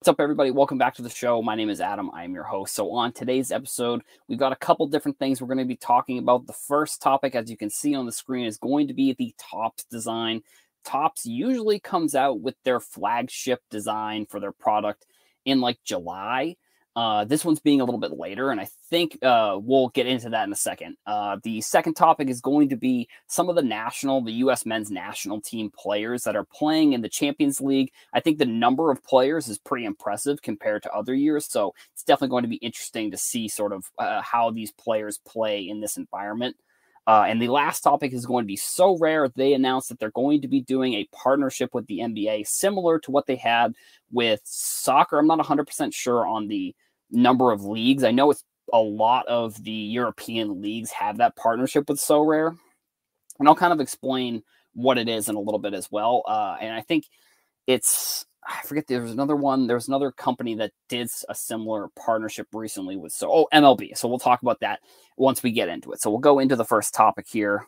What's up, everybody? Welcome back to the show. My name is Adam. I am your host. So, on today's episode, we've got a couple different things we're going to be talking about. The first topic, as you can see on the screen, is going to be the Topps design. Topps usually comes out with their flagship design for their product in like July. Uh, this one's being a little bit later, and I think uh, we'll get into that in a second. Uh, the second topic is going to be some of the national, the U.S. men's national team players that are playing in the Champions League. I think the number of players is pretty impressive compared to other years, so it's definitely going to be interesting to see sort of uh, how these players play in this environment. Uh, and the last topic is going to be Sorare. They announced that they're going to be doing a partnership with the NBA, similar to what they had with soccer. I'm not 100% sure on the number of leagues. I know it's a lot of the European leagues have that partnership with Sorare. And I'll kind of explain what it is in a little bit as well. Uh, and I think it's I forget there was another one. There was another company that did a similar partnership recently with so oh MLB. So we'll talk about that once we get into it. So we'll go into the first topic here.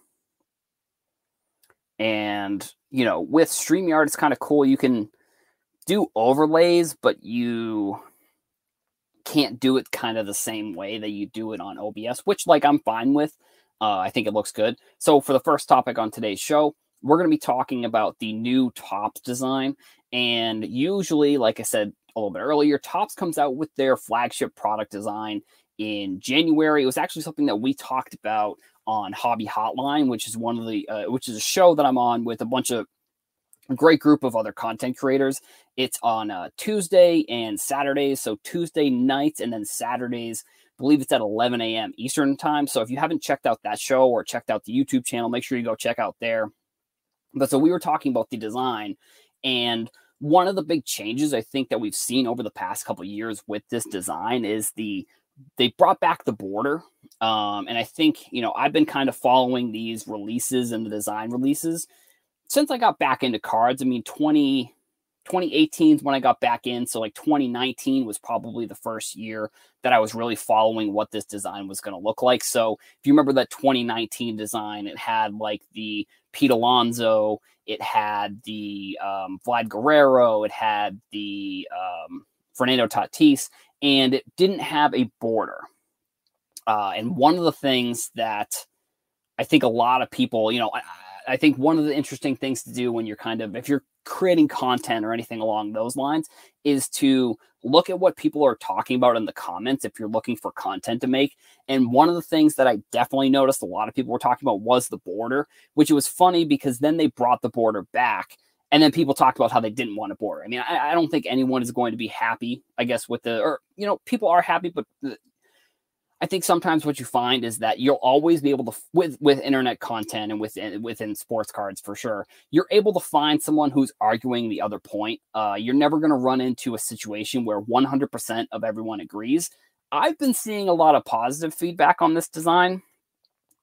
And you know, with StreamYard, it's kind of cool. You can do overlays, but you can't do it kind of the same way that you do it on OBS, which like I'm fine with. Uh, I think it looks good. So for the first topic on today's show, we're going to be talking about the new Topps design. And usually, like I said a little bit earlier, Topps comes out with their flagship product design in January. It was actually something that we talked about on Hobby Hotline, which is one of the uh, which is a show that I'm on with a bunch of great group of other content creators. It's on uh, Tuesday and Saturdays. So Tuesday nights and then Saturdays. I believe it's at 11 a.m. Eastern time. So if you haven't checked out that show or checked out the YouTube channel, make sure you go check out there. But so we were talking about the design and one of the big changes I think that we've seen over the past couple years with this design is the they brought back the border. Um, and I think, you know, I've been kind of following these releases and the design releases since I got back into cards, I mean, 20, 2018 is when I got back in. So, like 2019 was probably the first year that I was really following what this design was going to look like. So, if you remember that 2019 design, it had like the Pete Alonso, it had the um, Vlad Guerrero, it had the um, Fernando Tatis, and it didn't have a border. Uh, and one of the things that I think a lot of people, you know, I, I think one of the interesting things to do when you're kind of if you're creating content or anything along those lines is to look at what people are talking about in the comments if you're looking for content to make. And one of the things that I definitely noticed a lot of people were talking about was the border, which it was funny because then they brought the border back. And then people talked about how they didn't want a border. I mean, I, I don't think anyone is going to be happy, I guess, with the, or, you know, people are happy, but I think sometimes what you find is that you'll always be able to with with internet content and within within sports cards for sure. You're able to find someone who's arguing the other point. Uh, you're never going to run into a situation where 100% of everyone agrees. I've been seeing a lot of positive feedback on this design.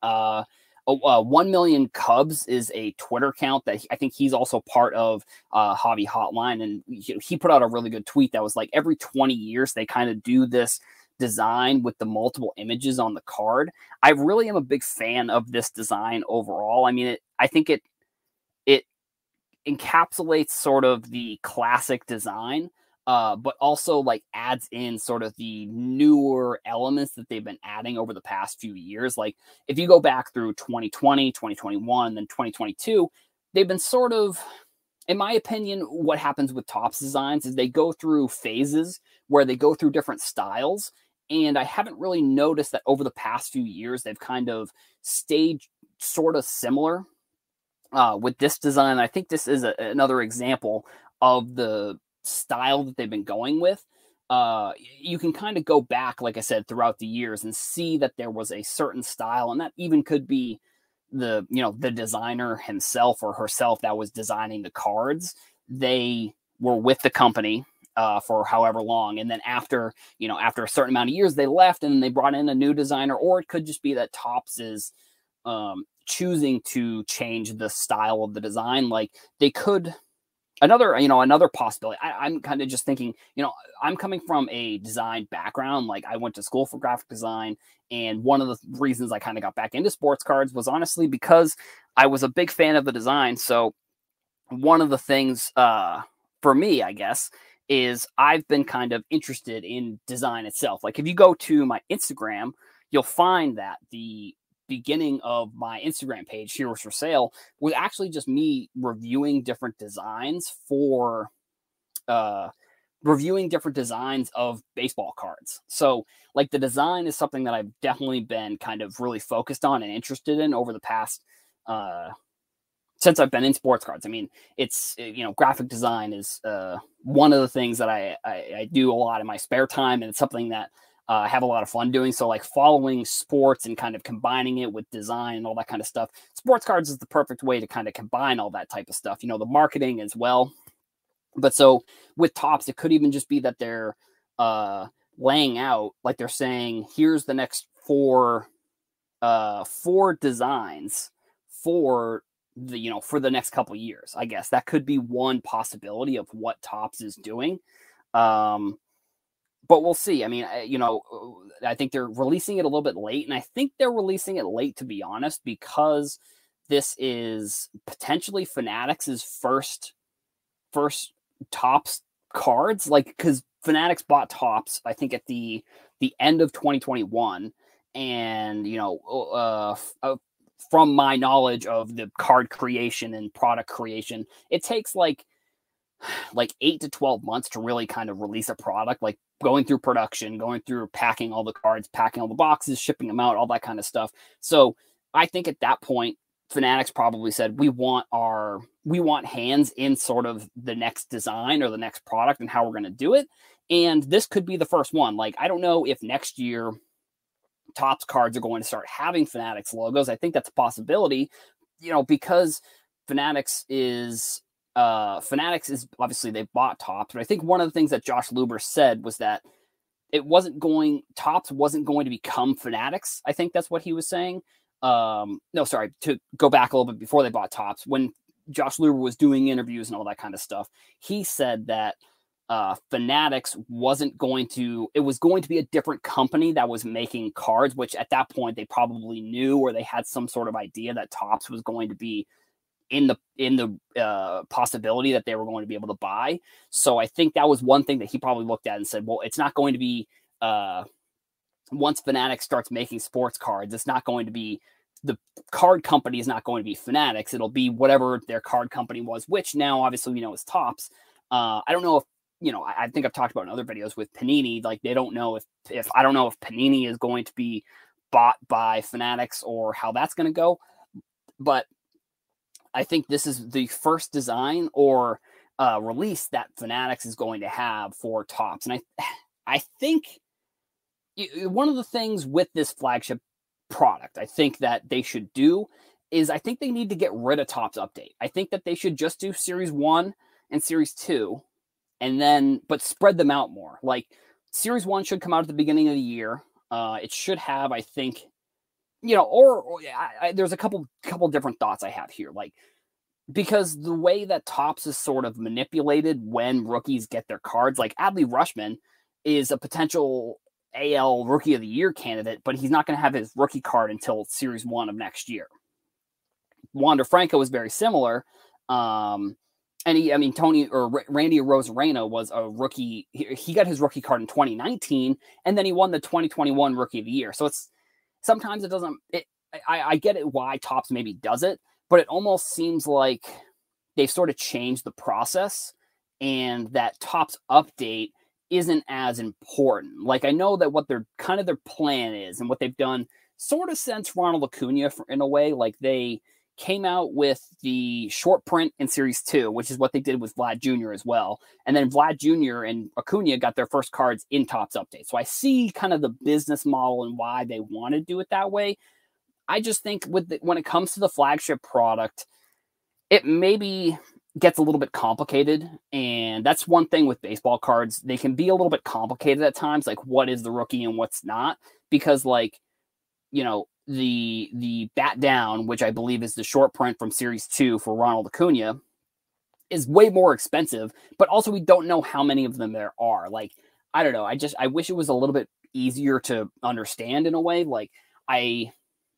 Uh, uh, 1 million Cubs is a Twitter account that I think he's also part of uh, Hobby Hotline. And he put out a really good tweet that was like every 20 years they kind of do this design with the multiple images on the card. I really am a big fan of this design overall. I mean, it, I think it it encapsulates sort of the classic design, uh, but also like adds in sort of the newer elements that they've been adding over the past few years. Like if you go back through 2020, 2021, then 2022, they've been sort of in my opinion, what happens with Topps designs is they go through phases where they go through different styles and I haven't really noticed that over the past few years, they've kind of stayed sort of similar uh, with this design. I think this is a, another example of the style that they've been going with. Uh, you can kind of go back, like I said, throughout the years and see that there was a certain style, and that even could be the you know the designer himself or herself that was designing the cards. They were with the company uh, for however long. And then after, you know, after a certain amount of years, they left and they brought in a new designer, or it could just be that Topps is um, choosing to change the style of the design. Like they could, another, you know, another possibility. I, I'm kind of just thinking, you know, I'm coming from a design background. Like I went to school for graphic design. And one of the reasons I kind of got back into sports cards was honestly because I was a big fan of the design. So one of the things uh, for me, I guess, is I've been kind of interested in design itself. Like if you go to my Instagram, you'll find that the beginning of my Instagram page, Heroes for Sale, was actually just me reviewing different designs for uh reviewing different designs of baseball cards. So, like the design is something that I've definitely been kind of really focused on and interested in over the past uh since I've been in sports cards. I mean, it's eh, you know, graphic design is uh one of the things that I I, I do a lot in my spare time and it's something that uh, I have a lot of fun doing. So, like following sports and kind of combining it with design and all that kind of stuff. Sports cards is the perfect way to kind of combine all that type of stuff. You know, the marketing as well. But so with Topps, it could even just be that they're uh, laying out like they're saying, here's the next four uh, four designs for the you know for the next couple years. I guess that could be one possibility of what Topps is doing. Um, but we'll see. I mean, you know, I think they're releasing it a little bit late, and I think they're releasing it late to be honest, because this is potentially Fanatics' first first Topps cards, like because Fanatics bought Topps, I think at the the end of 2021, and you know, uh, uh, from my knowledge of the card creation and product creation, it takes like like eight to 12 months to really kind of release a product like going through production, going through packing all the cards, packing all the boxes, shipping them out, all that kind of stuff. So I think at that point, Fanatics probably said we want our we want hands in sort of the next design or the next product and how we're going to do it. And this could be the first one. Like I don't know if next year Topps cards are going to start having Fanatics logos. I think that's a possibility, you know, because Fanatics is uh, Fanatics is obviously they bought Topps, but I think one of the things that Josh Luber said was that it wasn't going Topps wasn't going to become Fanatics. I think that's what he was saying. Um, no, sorry, to go back a little bit before they bought Topps, when Josh Luber was doing interviews and all that kind of stuff, he said that uh, Fanatics wasn't going to, it was going to be a different company that was making cards, which at that point they probably knew or they had some sort of idea that Topps was going to be in the in the uh, possibility that they were going to be able to buy. So I think that was one thing that he probably looked at and said, well, it's not going to be uh, once Fanatics starts making sports cards, it's not going to be the card company is not going to be Fanatics. It'll be whatever their card company was, which now obviously we know is Topps. Uh, I don't know if you know. I, I think I've talked about in other videos with Panini. Like they don't know if if I don't know if Panini is going to be bought by Fanatics or how that's going to go. But I think this is the first design or uh, release that Fanatics is going to have for Topps, and I, I think one of the things with this flagship product, I think that they should do is I think they need to get rid of Topps Update. I think that they should just do Series One and Series Two, and then but spread them out more. Like Series One should come out at the beginning of the year. Uh, it should have, I think, you know, or, or I, I, there's a couple couple different thoughts I have here, like because the way that Topps is sort of manipulated when rookies get their cards, like Adley Rutschman is a potential AL Rookie of the Year candidate, but he's not going to have his rookie card until Series One of next year. Wander Franco was very similar. Um, and he, I mean, Tony or Randy Arozarena was a rookie. He, he, got his rookie card in 2019, and then he won the 2021 Rookie of the Year. So it's sometimes it doesn't. It, I, I get it why Topps maybe does it, but it almost seems like they've sort of changed the process, and that Topps update isn't as important. Like I know that what their kind of their plan is, and what they've done, sort of since Ronald Acuna in a way, like they came out with the short print in series two, which is what they did with Vlad Jr. as well. And then Vlad Jr. and Acuna got their first cards in Topps update. So I see kind of the business model and why they want to do it that way. I just think with the, when it comes to the flagship product, it maybe gets a little bit complicated. And that's one thing with baseball cards. They can be a little bit complicated at times, like what is the rookie and what's not. Because like, you know, the the bat down, which I believe is the short print from series two for Ronald Acuna, is way more expensive, but also we don't know how many of them there are. Like, I don't know. I just I wish it was a little bit easier to understand in a way. Like I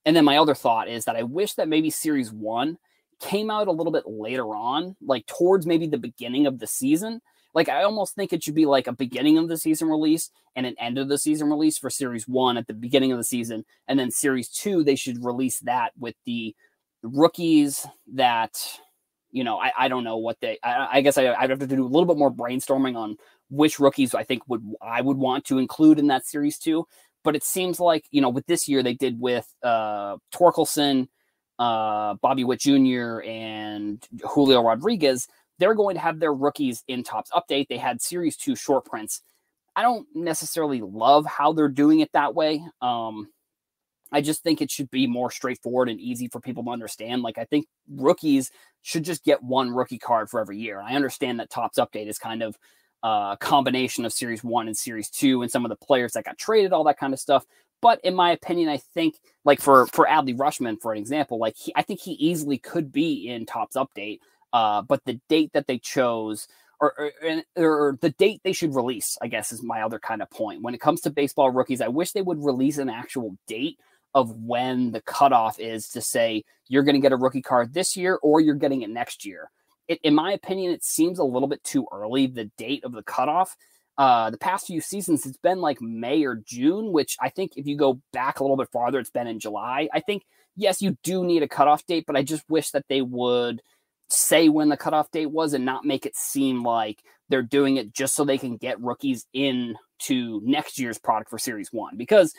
and then my other thought is that I wish that maybe series one came out a little bit later on, like towards maybe the beginning of the season, like I almost think it should be like a beginning of the season release and an end of the season release for series one at the beginning of the season, and then series two they should release that with the rookies that you know I, I don't know what they I, I guess I, I'd have to do a little bit more brainstorming on which rookies I think would I would want to include in that series too. But it seems like you know with this year they did with uh Torkelson, uh Bobby Witt Jr. and Julio Rodriguez. They're going to have their rookies in Topps Update. They had Series Two short prints. I don't necessarily love how they're doing it that way. Um, I just think it should be more straightforward and easy for people to understand. Like I think rookies should just get one rookie card for every year. I understand that Topps Update is kind of a combination of Series One and Series Two, and some of the players that got traded, all that kind of stuff. But in my opinion, I think like for for Adley Rutschman, for an example, like he, I think he easily could be in Topps Update. Uh, but the date that they chose, or, or, or the date they should release, I guess, is my other kind of point. When it comes to baseball rookies, I wish they would release an actual date of when the cutoff is to say you're going to get a rookie card this year or you're getting it next year it, in my opinion, it seems a little bit too early, the date of the cutoff. Uh, the past few seasons, it's been like May or June, which I think if you go back a little bit farther, it's been in July. I think, yes, you do need a cutoff date, but I just wish that they would say when the cutoff date was and not make it seem like they're doing it just so they can get rookies in to next year's product for Series 1. Because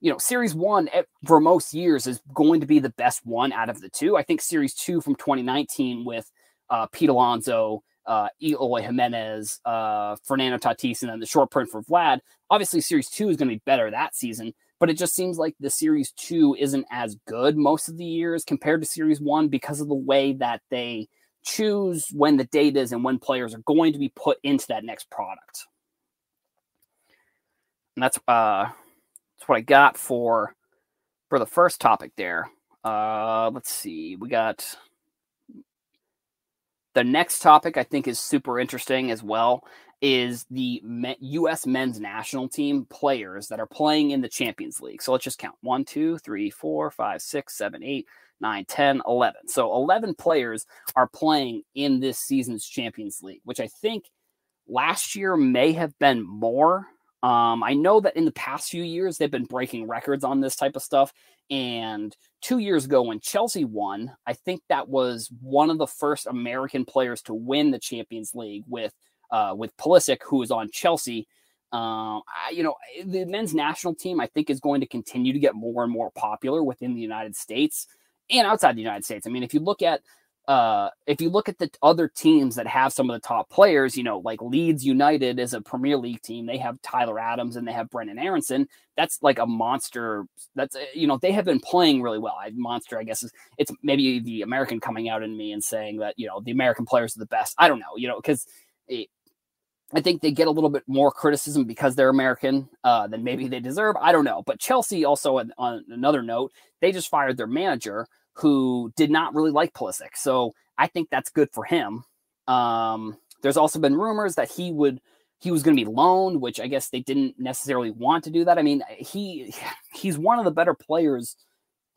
you know, Series One eh, for most years is going to be the best one out of the two. I think Series Two from 2019 with uh, Pete Alonso, uh, Eloy Jimenez, uh, Fernando Tatis, and then the short print for Vlad. Obviously, Series 2 is going to be better that season, but it just seems like the Series 2 isn't as good most of the years compared to Series 1 because of the way that they choose when the date is and when players are going to be put into that next product. And that's uh that's what I got for for the first topic there. Uh let's see. We got the next topic I think is super interesting as well is the U.S. men's national team players that are playing in the Champions League. So let's just count 1, 2, 3, 4, 5, 6, 7, 8, 9, 10, 11. So 11 players are playing in this season's Champions League, which I think last year may have been more. Um, I know that in the past few years, they've been breaking records on this type of stuff. And two years ago, when Chelsea won, I think that was one of the first American players to win the Champions League with uh, with Pulisic, who is on Chelsea. Um, I, you know, the men's national team, I think, is going to continue to get more and more popular within the United States and outside the United States. I mean, if you look at uh, if you look at the other teams that have some of the top players, you know, like Leeds United is a Premier League team. They have Tyler Adams and they have Brenden Aaronson. That's like a monster. That's uh, you know they have been playing really well. I, monster, I guess is it's maybe the American coming out in me and saying that you know the American players are the best. I don't know, you know, because I think they get a little bit more criticism because they're American uh, than maybe they deserve. I don't know, but Chelsea also on, on another note, they just fired their manager who did not really like Pulisic. So I think that's good for him. Um, there's also been rumors that he would he was going to be loaned, which I guess they didn't necessarily want to do that. I mean, he he's one of the better players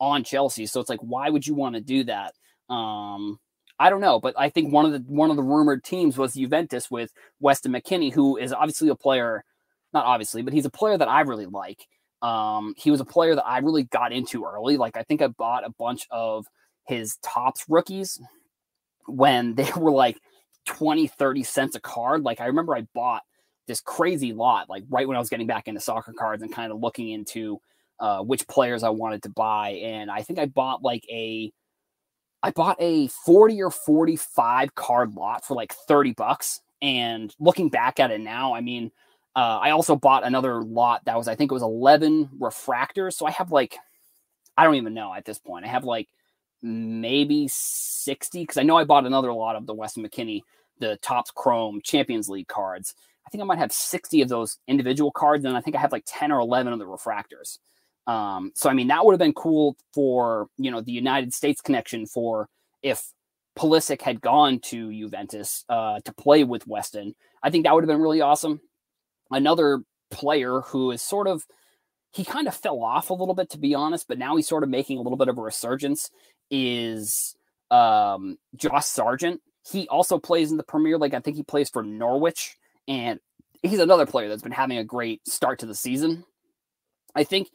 on Chelsea, so it's like why would you want to do that? Um, I don't know, but I think one of the one of the rumored teams was Juventus with Weston McKennie, who is obviously a player, not obviously, but he's a player that I really like. Um, he was a player that I really got into early. Like I think I bought a bunch of his Topps rookies when they were like 20, 30 cents a card. Like I remember I bought this crazy lot, like right when I was getting back into soccer cards and kind of looking into uh, which players I wanted to buy. And I think I bought like a, I bought a 40 or 45 card lot for like 30 bucks. And looking back at it now, I mean, uh, I also bought another lot that was, I think it was 11 refractors. So I have like, I don't even know at this point. I have like maybe 60 because I know I bought another lot of the Weston McKennie, the Topps Chrome Champions League cards. I think I might have 60 of those individual cards, and I think I have like 10 or 11 of the refractors. Um, so I mean, that would have been cool for you know the United States connection for if Pulisic had gone to Juventus uh, to play with Weston. I think that would have been really awesome another player who is sort of he kind of fell off a little bit to be honest, but now he's sort of making a little bit of a resurgence is um, Josh Sargent. he also plays in the Premier League. I think he plays for Norwich, and he's another player that's been having a great start to the season. I think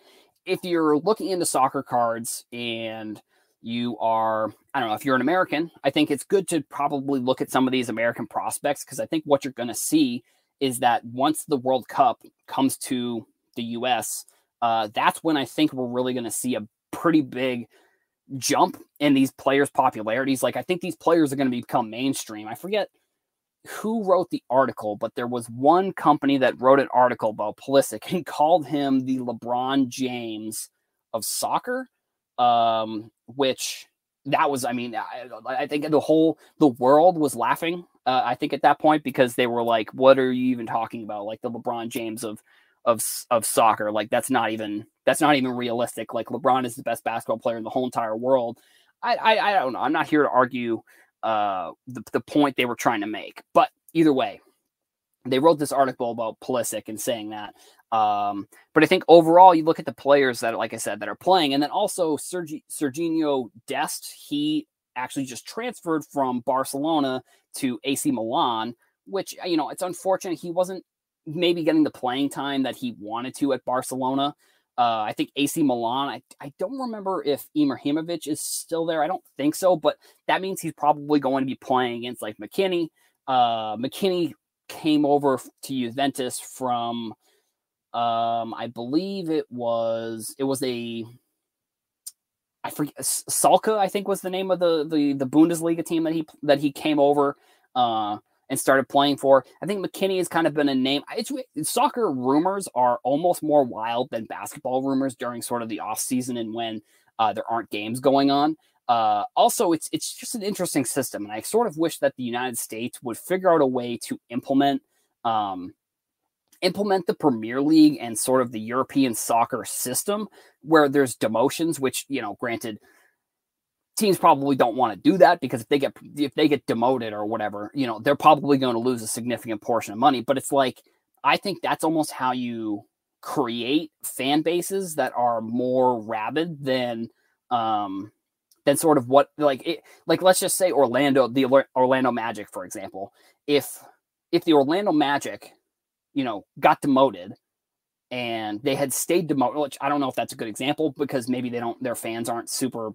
if you're looking into soccer cards and you are, I don't know, if you're an American, I think it's good to probably look at some of these American prospects because I think what you're going to see is that once the World Cup comes to the US, uh, that's when I think we're really going to see a pretty big jump in these players' popularities. Like, I think these players are going to become mainstream. I forget who wrote the article, but there was one company that wrote an article about Pulisic and called him the LeBron James of soccer, um, which that was, I mean, I, I, think the whole the world was laughing. Uh, I think at that point because they were like, "What are you even talking about? Like the LeBron James of of of soccer? Like that's not even that's not even realistic. Like LeBron is the best basketball player in the whole entire world." I I, I don't know. I'm not here to argue uh, the, the point they were trying to make. But either way, they wrote this article about Pulisic and saying that. Um, but I think overall, you look at the players that, like I said, that are playing, and then also Sergi, Serginho Dest. He actually just transferred from Barcelona to AC Milan, which you know it's unfortunate he wasn't maybe getting the playing time that he wanted to at Barcelona. Uh, I think AC Milan. I, I don't remember if Ibrahimovic is still there. I don't think so, but that means he's probably going to be playing against like McKennie. Uh, McKennie came over to Juventus from, um, I believe it was it was a, I forget Schalke. I think was the name of the the the Bundesliga team that he that he came over. Uh, and started playing for. I think McKennie has kind of been a name. It's, soccer rumors are almost more wild than basketball rumors during sort of the off season and when uh, there aren't games going on. Uh, also, it's it's just an interesting system, and I sort of wish that the United States would figure out a way to implement um, implement the Premier League and sort of the European soccer system where there's demotions, which you know, granted teams probably don't want to do that because if they get if they get demoted or whatever, you know, they're probably going to lose a significant portion of money. But it's like I think that's almost how you create fan bases that are more rabid than um than sort of what like it like let's just say Orlando the Orlando Magic for example if if the Orlando Magic you know got demoted and they had stayed demoted which I don't know if that's a good example because maybe they don't their fans aren't super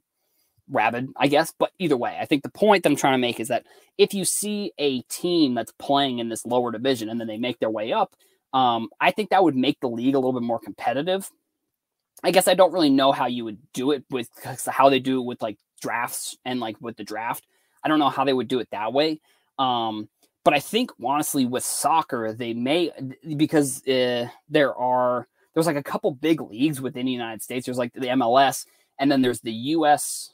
rabid, I guess. But either way, I think the point that I'm trying to make is that if you see a team that's playing in this lower division and then they make their way up, um, I think that would make the league a little bit more competitive. I guess I don't really know how you would do it with how they do it with like drafts and like with the draft. I don't know how they would do it that way. Um, but I think honestly with soccer, they may because uh, there are there's like a couple big leagues within the United States. There's like the MLS, and then there's the U.S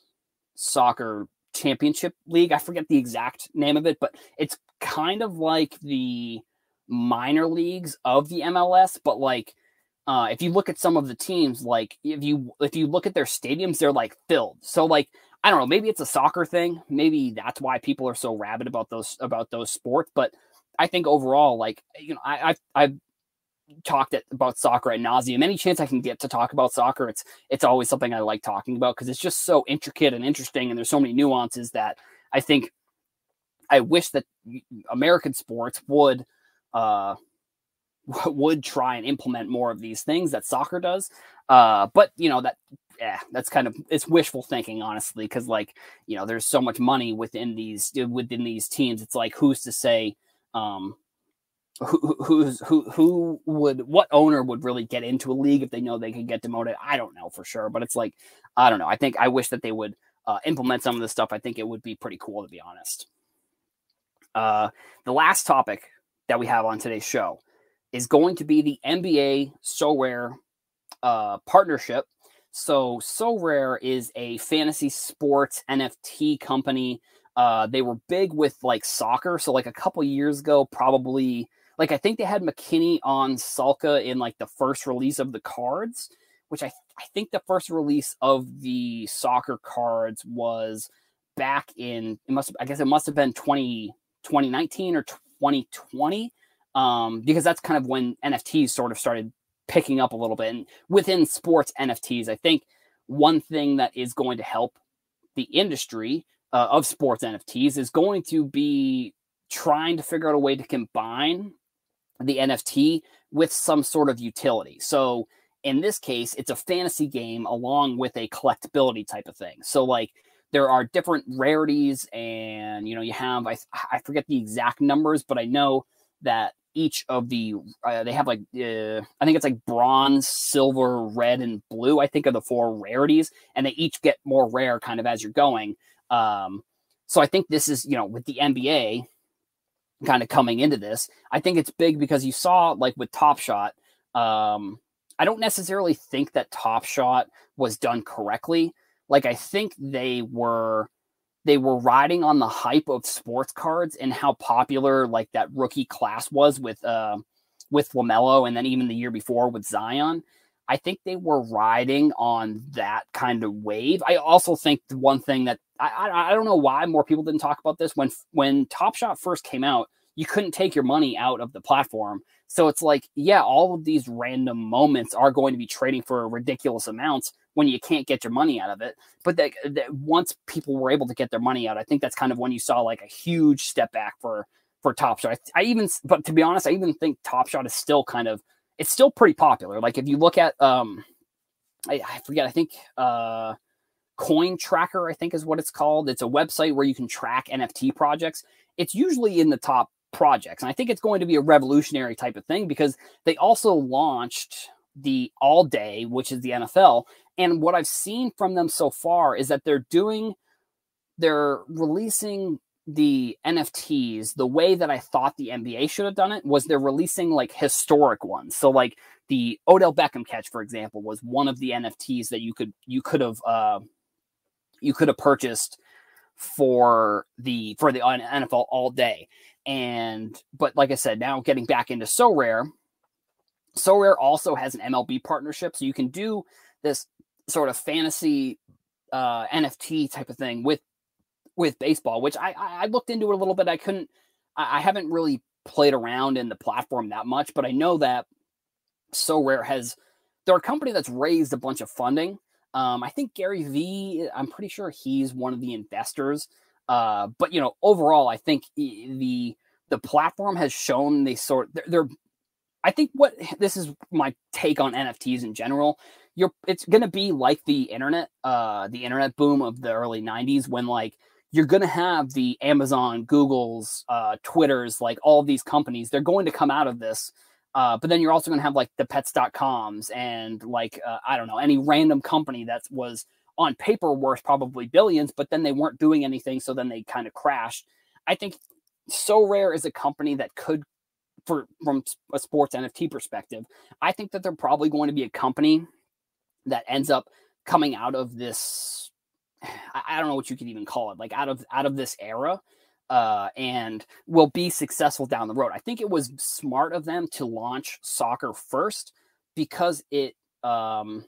soccer championship league. I forget the exact name of it, but it's kind of like the minor leagues of the MLS, but like uh, if you look at some of the teams, like if you if you look at their stadiums, they're like filled. So like I don't know, maybe it's a soccer thing. Maybe that's why people are so rabid about those about those sports. But I think overall, like you know, I I, I talked about soccer at nauseum. Any chance I can get to talk about soccer, it's it's always something I like talking about because it's just so intricate and interesting, and there's so many nuances that I think I wish that American sports would uh, would try and implement more of these things that soccer does. Uh, but you know that yeah, that's kind of it's wishful thinking, honestly, because like you know, there's so much money within these within these teams. It's like who's to say um, who who's who who would what owner would really get into a league if they know they could get demoted? I don't know for sure but it's like i don't know. I think i wish that they would uh, implement some of this stuff. I think it would be pretty cool to be honest. Uh, the last topic that we have on today's show is going to be the nba Sorare uh, partnership. So Sorare is a fantasy sports nft company. Uh, they were big with like soccer. So like a couple years ago probably like I think they had McKennie on Schalke in like the first release of the cards, which I I think the first release of the soccer cards was back in it must I guess it must have been 20, 2019 or 2020 um, because that's kind of when NFTs sort of started picking up a little bit. And within sports NFTs I think one thing that is going to help the industry uh, of sports NFTs is going to be trying to figure out a way to combine the NFT with some sort of utility. So in this case, it's a fantasy game along with a collectability type of thing. So like there are different rarities, and you know you have I I forget the exact numbers, but I know that each of the uh, they have like uh, I think it's like bronze, silver, red, and blue. I think are the four rarities, and they each get more rare kind of as you're going. Um, so I think this is you know with the NBA kind of coming into this, I think it's big because you saw like with Top Shot. Um, I don't necessarily think that Top Shot was done correctly. Like I think they were they were riding on the hype of sports cards and how popular like that rookie class was with uh with LaMelo and then even the year before with Zion. I think they were riding on that kind of wave. I also think the one thing that I, I, I don't know why more people didn't talk about this when when Top Shot first came out, you couldn't take your money out of the platform. So it's like, yeah, all of these random moments are going to be trading for ridiculous amounts when you can't get your money out of it. But that, that once people were able to get their money out, I think that's kind of when you saw like a huge step back for for Top Shot. I, I even, but to be honest, I even think Top Shot is still kind of it's still pretty popular. Like if you look at, um, I, I forget, I think uh, Coin Tracker, I think is what it's called. It's a website where you can track NFT projects. It's usually in the top projects, and I think it's going to be a revolutionary type of thing because they also launched the all day, which is the NFL. And what I've seen from them so far is that they're doing, they're releasing the NFTs the way that I thought the NBA should have done it was they're releasing like historic ones. So like the Odell Beckham catch, for example, was one of the NFTs that you could you could have uh, you could have purchased for the for the NFL all day. And but like I said, now getting back into Sorare, Sorare also has an MLB partnership, so you can do this sort of fantasy uh, NFT type of thing with with baseball, which I, I looked into it a little bit. I couldn't, I, haven't really played around in the platform that much, but I know that Sorare has, they're a company that's raised a bunch of funding. Um, I think Gary Vee, I'm pretty sure he's one of the investors. Uh, but you know, overall, I think the the platform has shown they sort they're, they're I think what this is my take on NFTs in general. You're it's going to be like the internet, uh, the internet boom of the early '90s when like you're going to have the Amazon, Google's, uh, Twitter's, like all these companies. They're going to come out of this. Uh, but then you're also going to have like the pets.coms and like, uh, I don't know, any random company that was on paper worth probably billions, but then they weren't doing anything. So then they kind of crashed. I think Sorare is a company that could, for from a sports NFT perspective, I think that they're probably going to be a company that ends up coming out of this I don't know what you could even call it, like out of out of this era, uh, and will be successful down the road. I think it was smart of them to launch soccer first because it, um,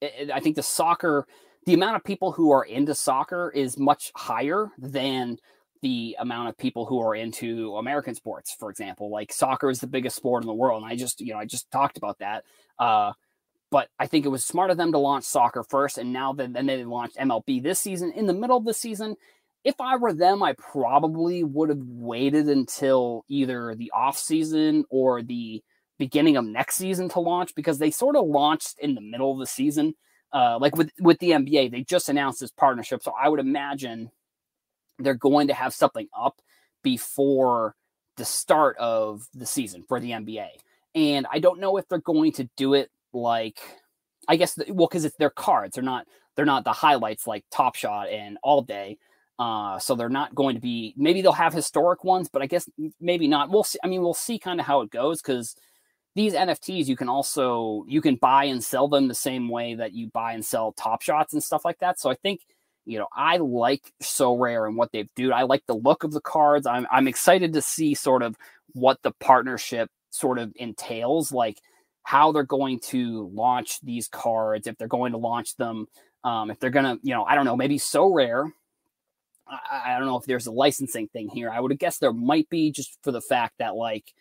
it, I think the soccer, the amount of people who are into soccer is much higher than the amount of people who are into American sports, for example. Like soccer is the biggest sport in the world, and I just, you know, I just talked about that. Uh, but I think it was smart of them to launch soccer first, and now that then they launched MLB this season in the middle of the season. If I were them, I probably would have waited until either the off season or the beginning of next season to launch because they sort of launched in the middle of the season. Uh, like with with the NBA, they just announced this partnership, so I would imagine they're going to have something up before the start of the season for the NBA. And I don't know if they're going to do it like I guess the, well because it's their cards. They're not they're not the highlights like Top Shot and All Day. Uh, so they're not going to be. Maybe they'll have historic ones, but I guess maybe not. We'll see. I mean, we'll see kind of how it goes because these NFTs you can also you can buy and sell them the same way that you buy and sell Top Shots and stuff like that. So I think you know I like Sorare and what they've do. I like the look of the cards. I'm I'm excited to see sort of what the partnership sort of entails. Like how they're going to launch these cards, if they're going to launch them, um, if they're going to, you know, I don't know, maybe Sorare. I, I, don't know if there's a licensing thing here. I would guess there might be just for the fact that like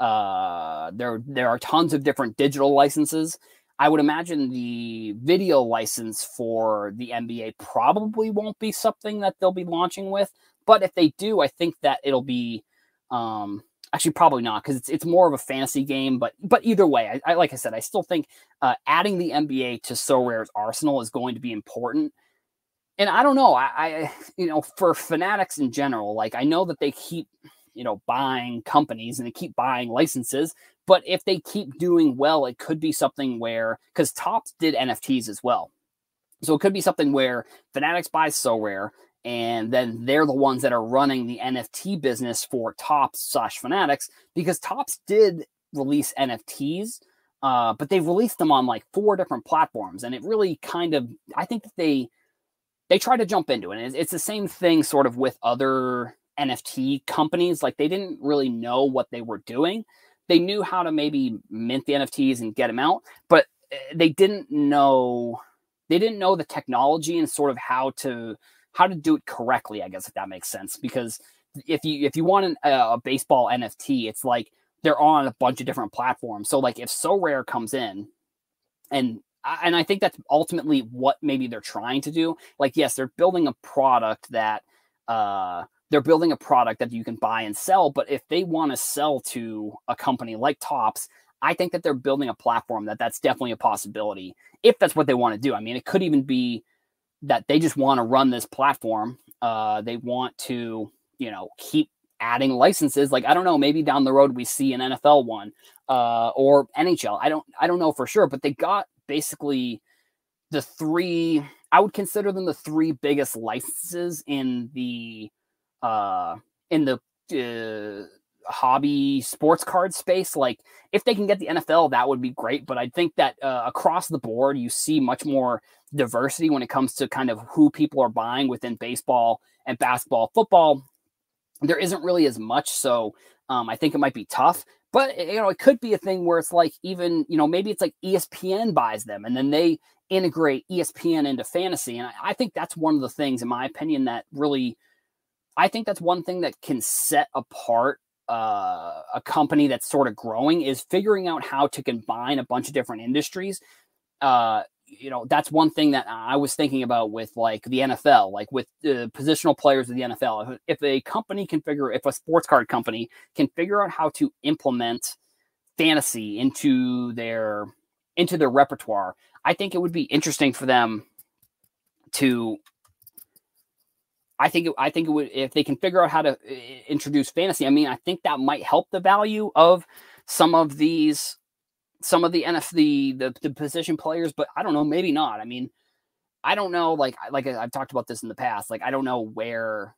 uh, there there are tons of different digital licenses. I would imagine the video license for the NBA probably won't be something that they'll be launching with. But if they do, I think that it'll be um, actually probably not because it's it's more of a fantasy game. But but either way, I, I like I said, I still think uh, adding the NBA to Sorare's arsenal is going to be important. And I don't know, I, I you know for fanatics in general, like I know that they keep you know buying companies and they keep buying licenses but if they keep doing well it could be something where because Topps did nfts as well so it could be something where fanatics buys Sorare and then they're the ones that are running the nft business for Topps slash fanatics because Topps did release nfts uh, but they've released them on like four different platforms and it really kind of i think that they they try to jump into it. It's the same thing sort of with other NFT companies. Like they didn't really know what they were doing. They knew how to maybe mint the NFTs and get them out, but eh, they didn't know they didn't know the technology and sort of how to how to do it correctly. I guess if that makes sense, because if you if you want an, a baseball NFT, it's like they're on a bunch of different platforms. So like if Sorare comes in and and I think that's ultimately what maybe they're trying to do. Like yes, they're building a product that uh they're building a product that you can buy and sell. But if they want to sell to a company like Topps, I think that they're building a platform that that's definitely a possibility if that's what they want to do. I mean, it could even be that they just want to run this platform. Uh, they want to, you know, keep adding licenses. Like I don't know, maybe down the road we see an NFL one uh, or NHL. I don't, I don't know for sure, but they got basically the three. I would consider them the three biggest licenses in the uh, in the uh, hobby sports card space. Like if they can get the NFL, that would be great. But I think that uh, across the board, you see much more diversity when it comes to kind of who people are buying within baseball and basketball, football. There isn't really as much, so um, I think it might be tough. But you know, it could be a thing where it's like even you know maybe it's like ESPN buys them and then they integrate ESPN into fantasy, and I, I think that's one of the things, in my opinion, that really I think that's one thing that can set apart uh, a company that's sort of growing is figuring out how to combine a bunch of different industries. Uh, you know, that's one thing that I was thinking about with like the NFL, like with the positional players of the NFL. If a company can figure, if a sports card company can figure out how to implement fantasy into their into their repertoire, I think it would be interesting for them to I think it, I think it would if they can figure out how to introduce fantasy. I mean, I think that might help the value of some of these, some of the NF the, the the position players, but I don't know, maybe not. I mean, I don't know. Like like I've talked about this in the past. Like I don't know where,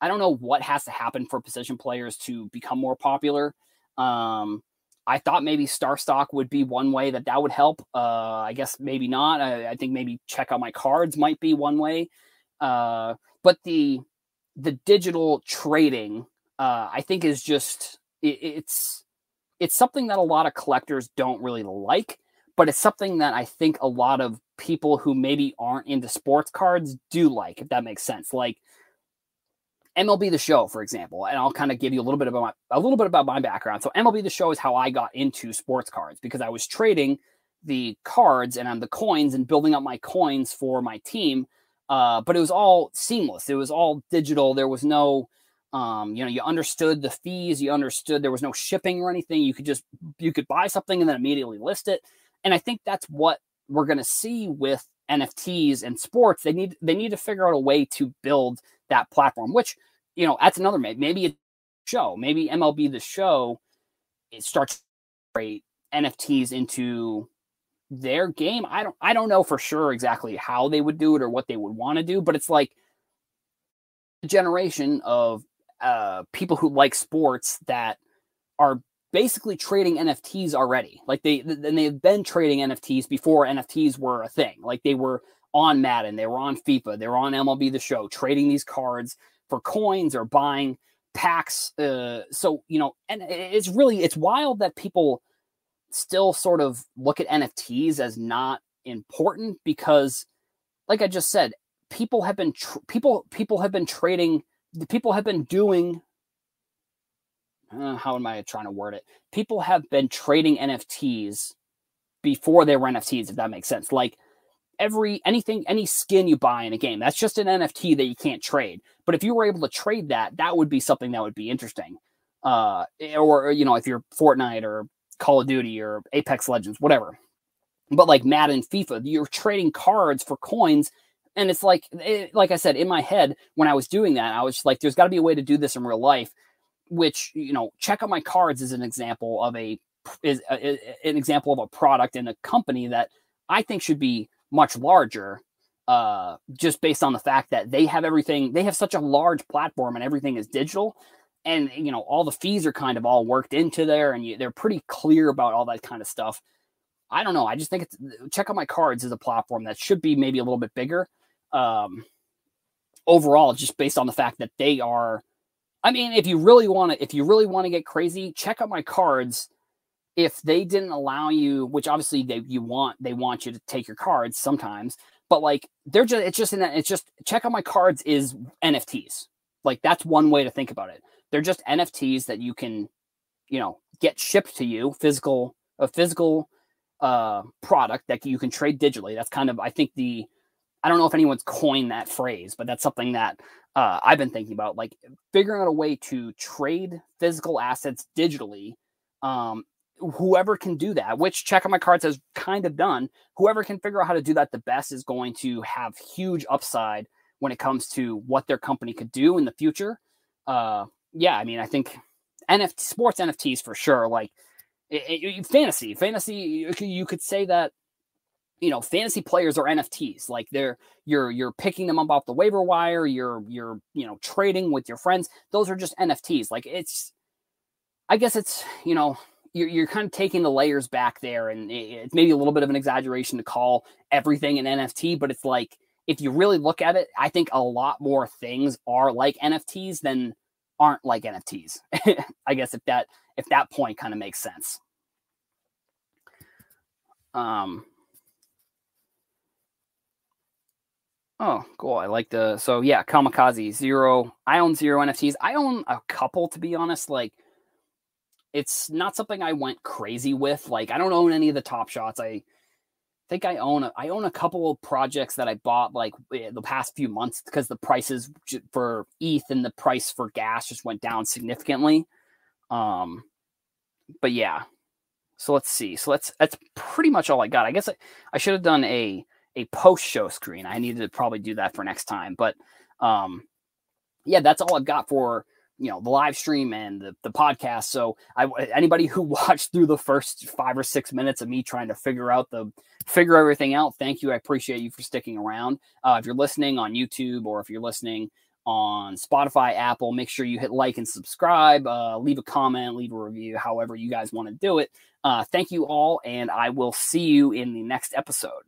I don't know what has to happen for position players to become more popular. Um, I thought maybe Star Stock would be one way that that would help. Uh, I guess maybe not. I, I think maybe check out my cards might be one way. Uh, but the the digital trading, uh, I think, is just it, it's it's something that a lot of collectors don't really like, but it's something that I think a lot of people who maybe aren't into sports cards do like, if that makes sense. Like MLB The Show, for example, and I'll kind of give you a little bit about my, a little bit about my background. So MLB The Show is how I got into sports cards because I was trading the cards and on the coins and building up my coins for my team uh, but it was all seamless. It was all digital. There was no, um, you know, you understood the fees. You understood there was no shipping or anything. You could just you could buy something and then immediately list it. And I think that's what we're going to see with NFTs and sports. They need they need to figure out a way to build that platform. Which you know, that's another maybe a show. Maybe MLB the show it starts NFTs into their game. I don't I don't know for sure exactly how they would do it or what they would want to do, but it's like a generation of uh, people who like sports that are basically trading NFTs already. Like they and they've been trading NFTs before NFTs were a thing. Like they were on Madden, they were on FIFA, they were on MLB the Show, trading these cards for coins or buying packs. Uh, so you know, and it's really it's wild that people still sort of look at NFTs as not important because, like I just said, people have been tr- people people have been trading. People have been doing. Uh, how am I trying to word it? People have been trading NFTs before they were NFTs, if that makes sense. Like every anything, any skin you buy in a game, that's just an NFT that you can't trade. But if you were able to trade that, that would be something that would be interesting. Uh, or you know, if you're Fortnite or Call of Duty or Apex Legends, whatever. But like Madden, FIFA, you're trading cards for coins and it's like it, like i said in my head when i was doing that i was like there's got to be a way to do this in real life which you know check out my cards is an example of a is a, an example of a product and a company that i think should be much larger uh just based on the fact that they have everything they have such a large platform and everything is digital and you know all the fees are kind of all worked into there and you, they're pretty clear about all that kind of stuff i don't know i just think it's check out my cards is a platform that should be maybe a little bit bigger um, overall, just based on the fact that they are. I mean, if you really want to, if you really want to get crazy, check out my cards. If they didn't allow you, which obviously they you want, they want you to take your cards sometimes, but like they're just it's just in that it's just check out my cards is NFTs. Like that's one way to think about it. They're just NFTs that you can, you know, get shipped to you, physical a physical uh product that you can trade digitally. That's kind of I think the I don't know if anyone's coined that phrase, but that's something that uh, I've been thinking about, like figuring out a way to trade physical assets digitally. Um, whoever can do that, which Check Out My Cards has kind of done, whoever can figure out how to do that the best is going to have huge upside when it comes to what their company could do in the future. Uh, yeah, I mean, I think NFT sports NFTs for sure. Like it, it, fantasy, fantasy, you could say that you know fantasy players are nfts like they're you're you're picking them up off the waiver wire you're you're you know trading with your friends those are just nfts like it's i guess it's you know you're, you're kind of taking the layers back there and it's maybe a little bit of an exaggeration to call everything an nft but it's like if you really look at it i think a lot more things are like nfts than aren't like nfts i guess if that if that point kind of makes sense um Oh, cool. I like the so yeah, Kamikaze Zero. I own zero NFTs. I own a couple to be honest. Like it's not something I went crazy with. Like I don't own any of the top shots. I think I own a, I own a couple of projects that I bought like eh, the past few months because the prices for ETH and the price for gas just went down significantly. Um, but yeah. So let's see. So that's that's pretty much all I got. I guess I, I should have done a a post show screen. I needed to probably do that for next time. But um, yeah, that's all I've got for you know the live stream and the, the podcast. So I anybody who watched through the first five or six minutes of me trying to figure out the figure everything out, thank you. I appreciate you for sticking around. Uh, if you're listening on YouTube or if you're listening on Spotify, Apple, make sure you hit like and subscribe. Uh, leave a comment, leave a review, however you guys want to do it. Uh, thank you all, and I will see you in the next episode.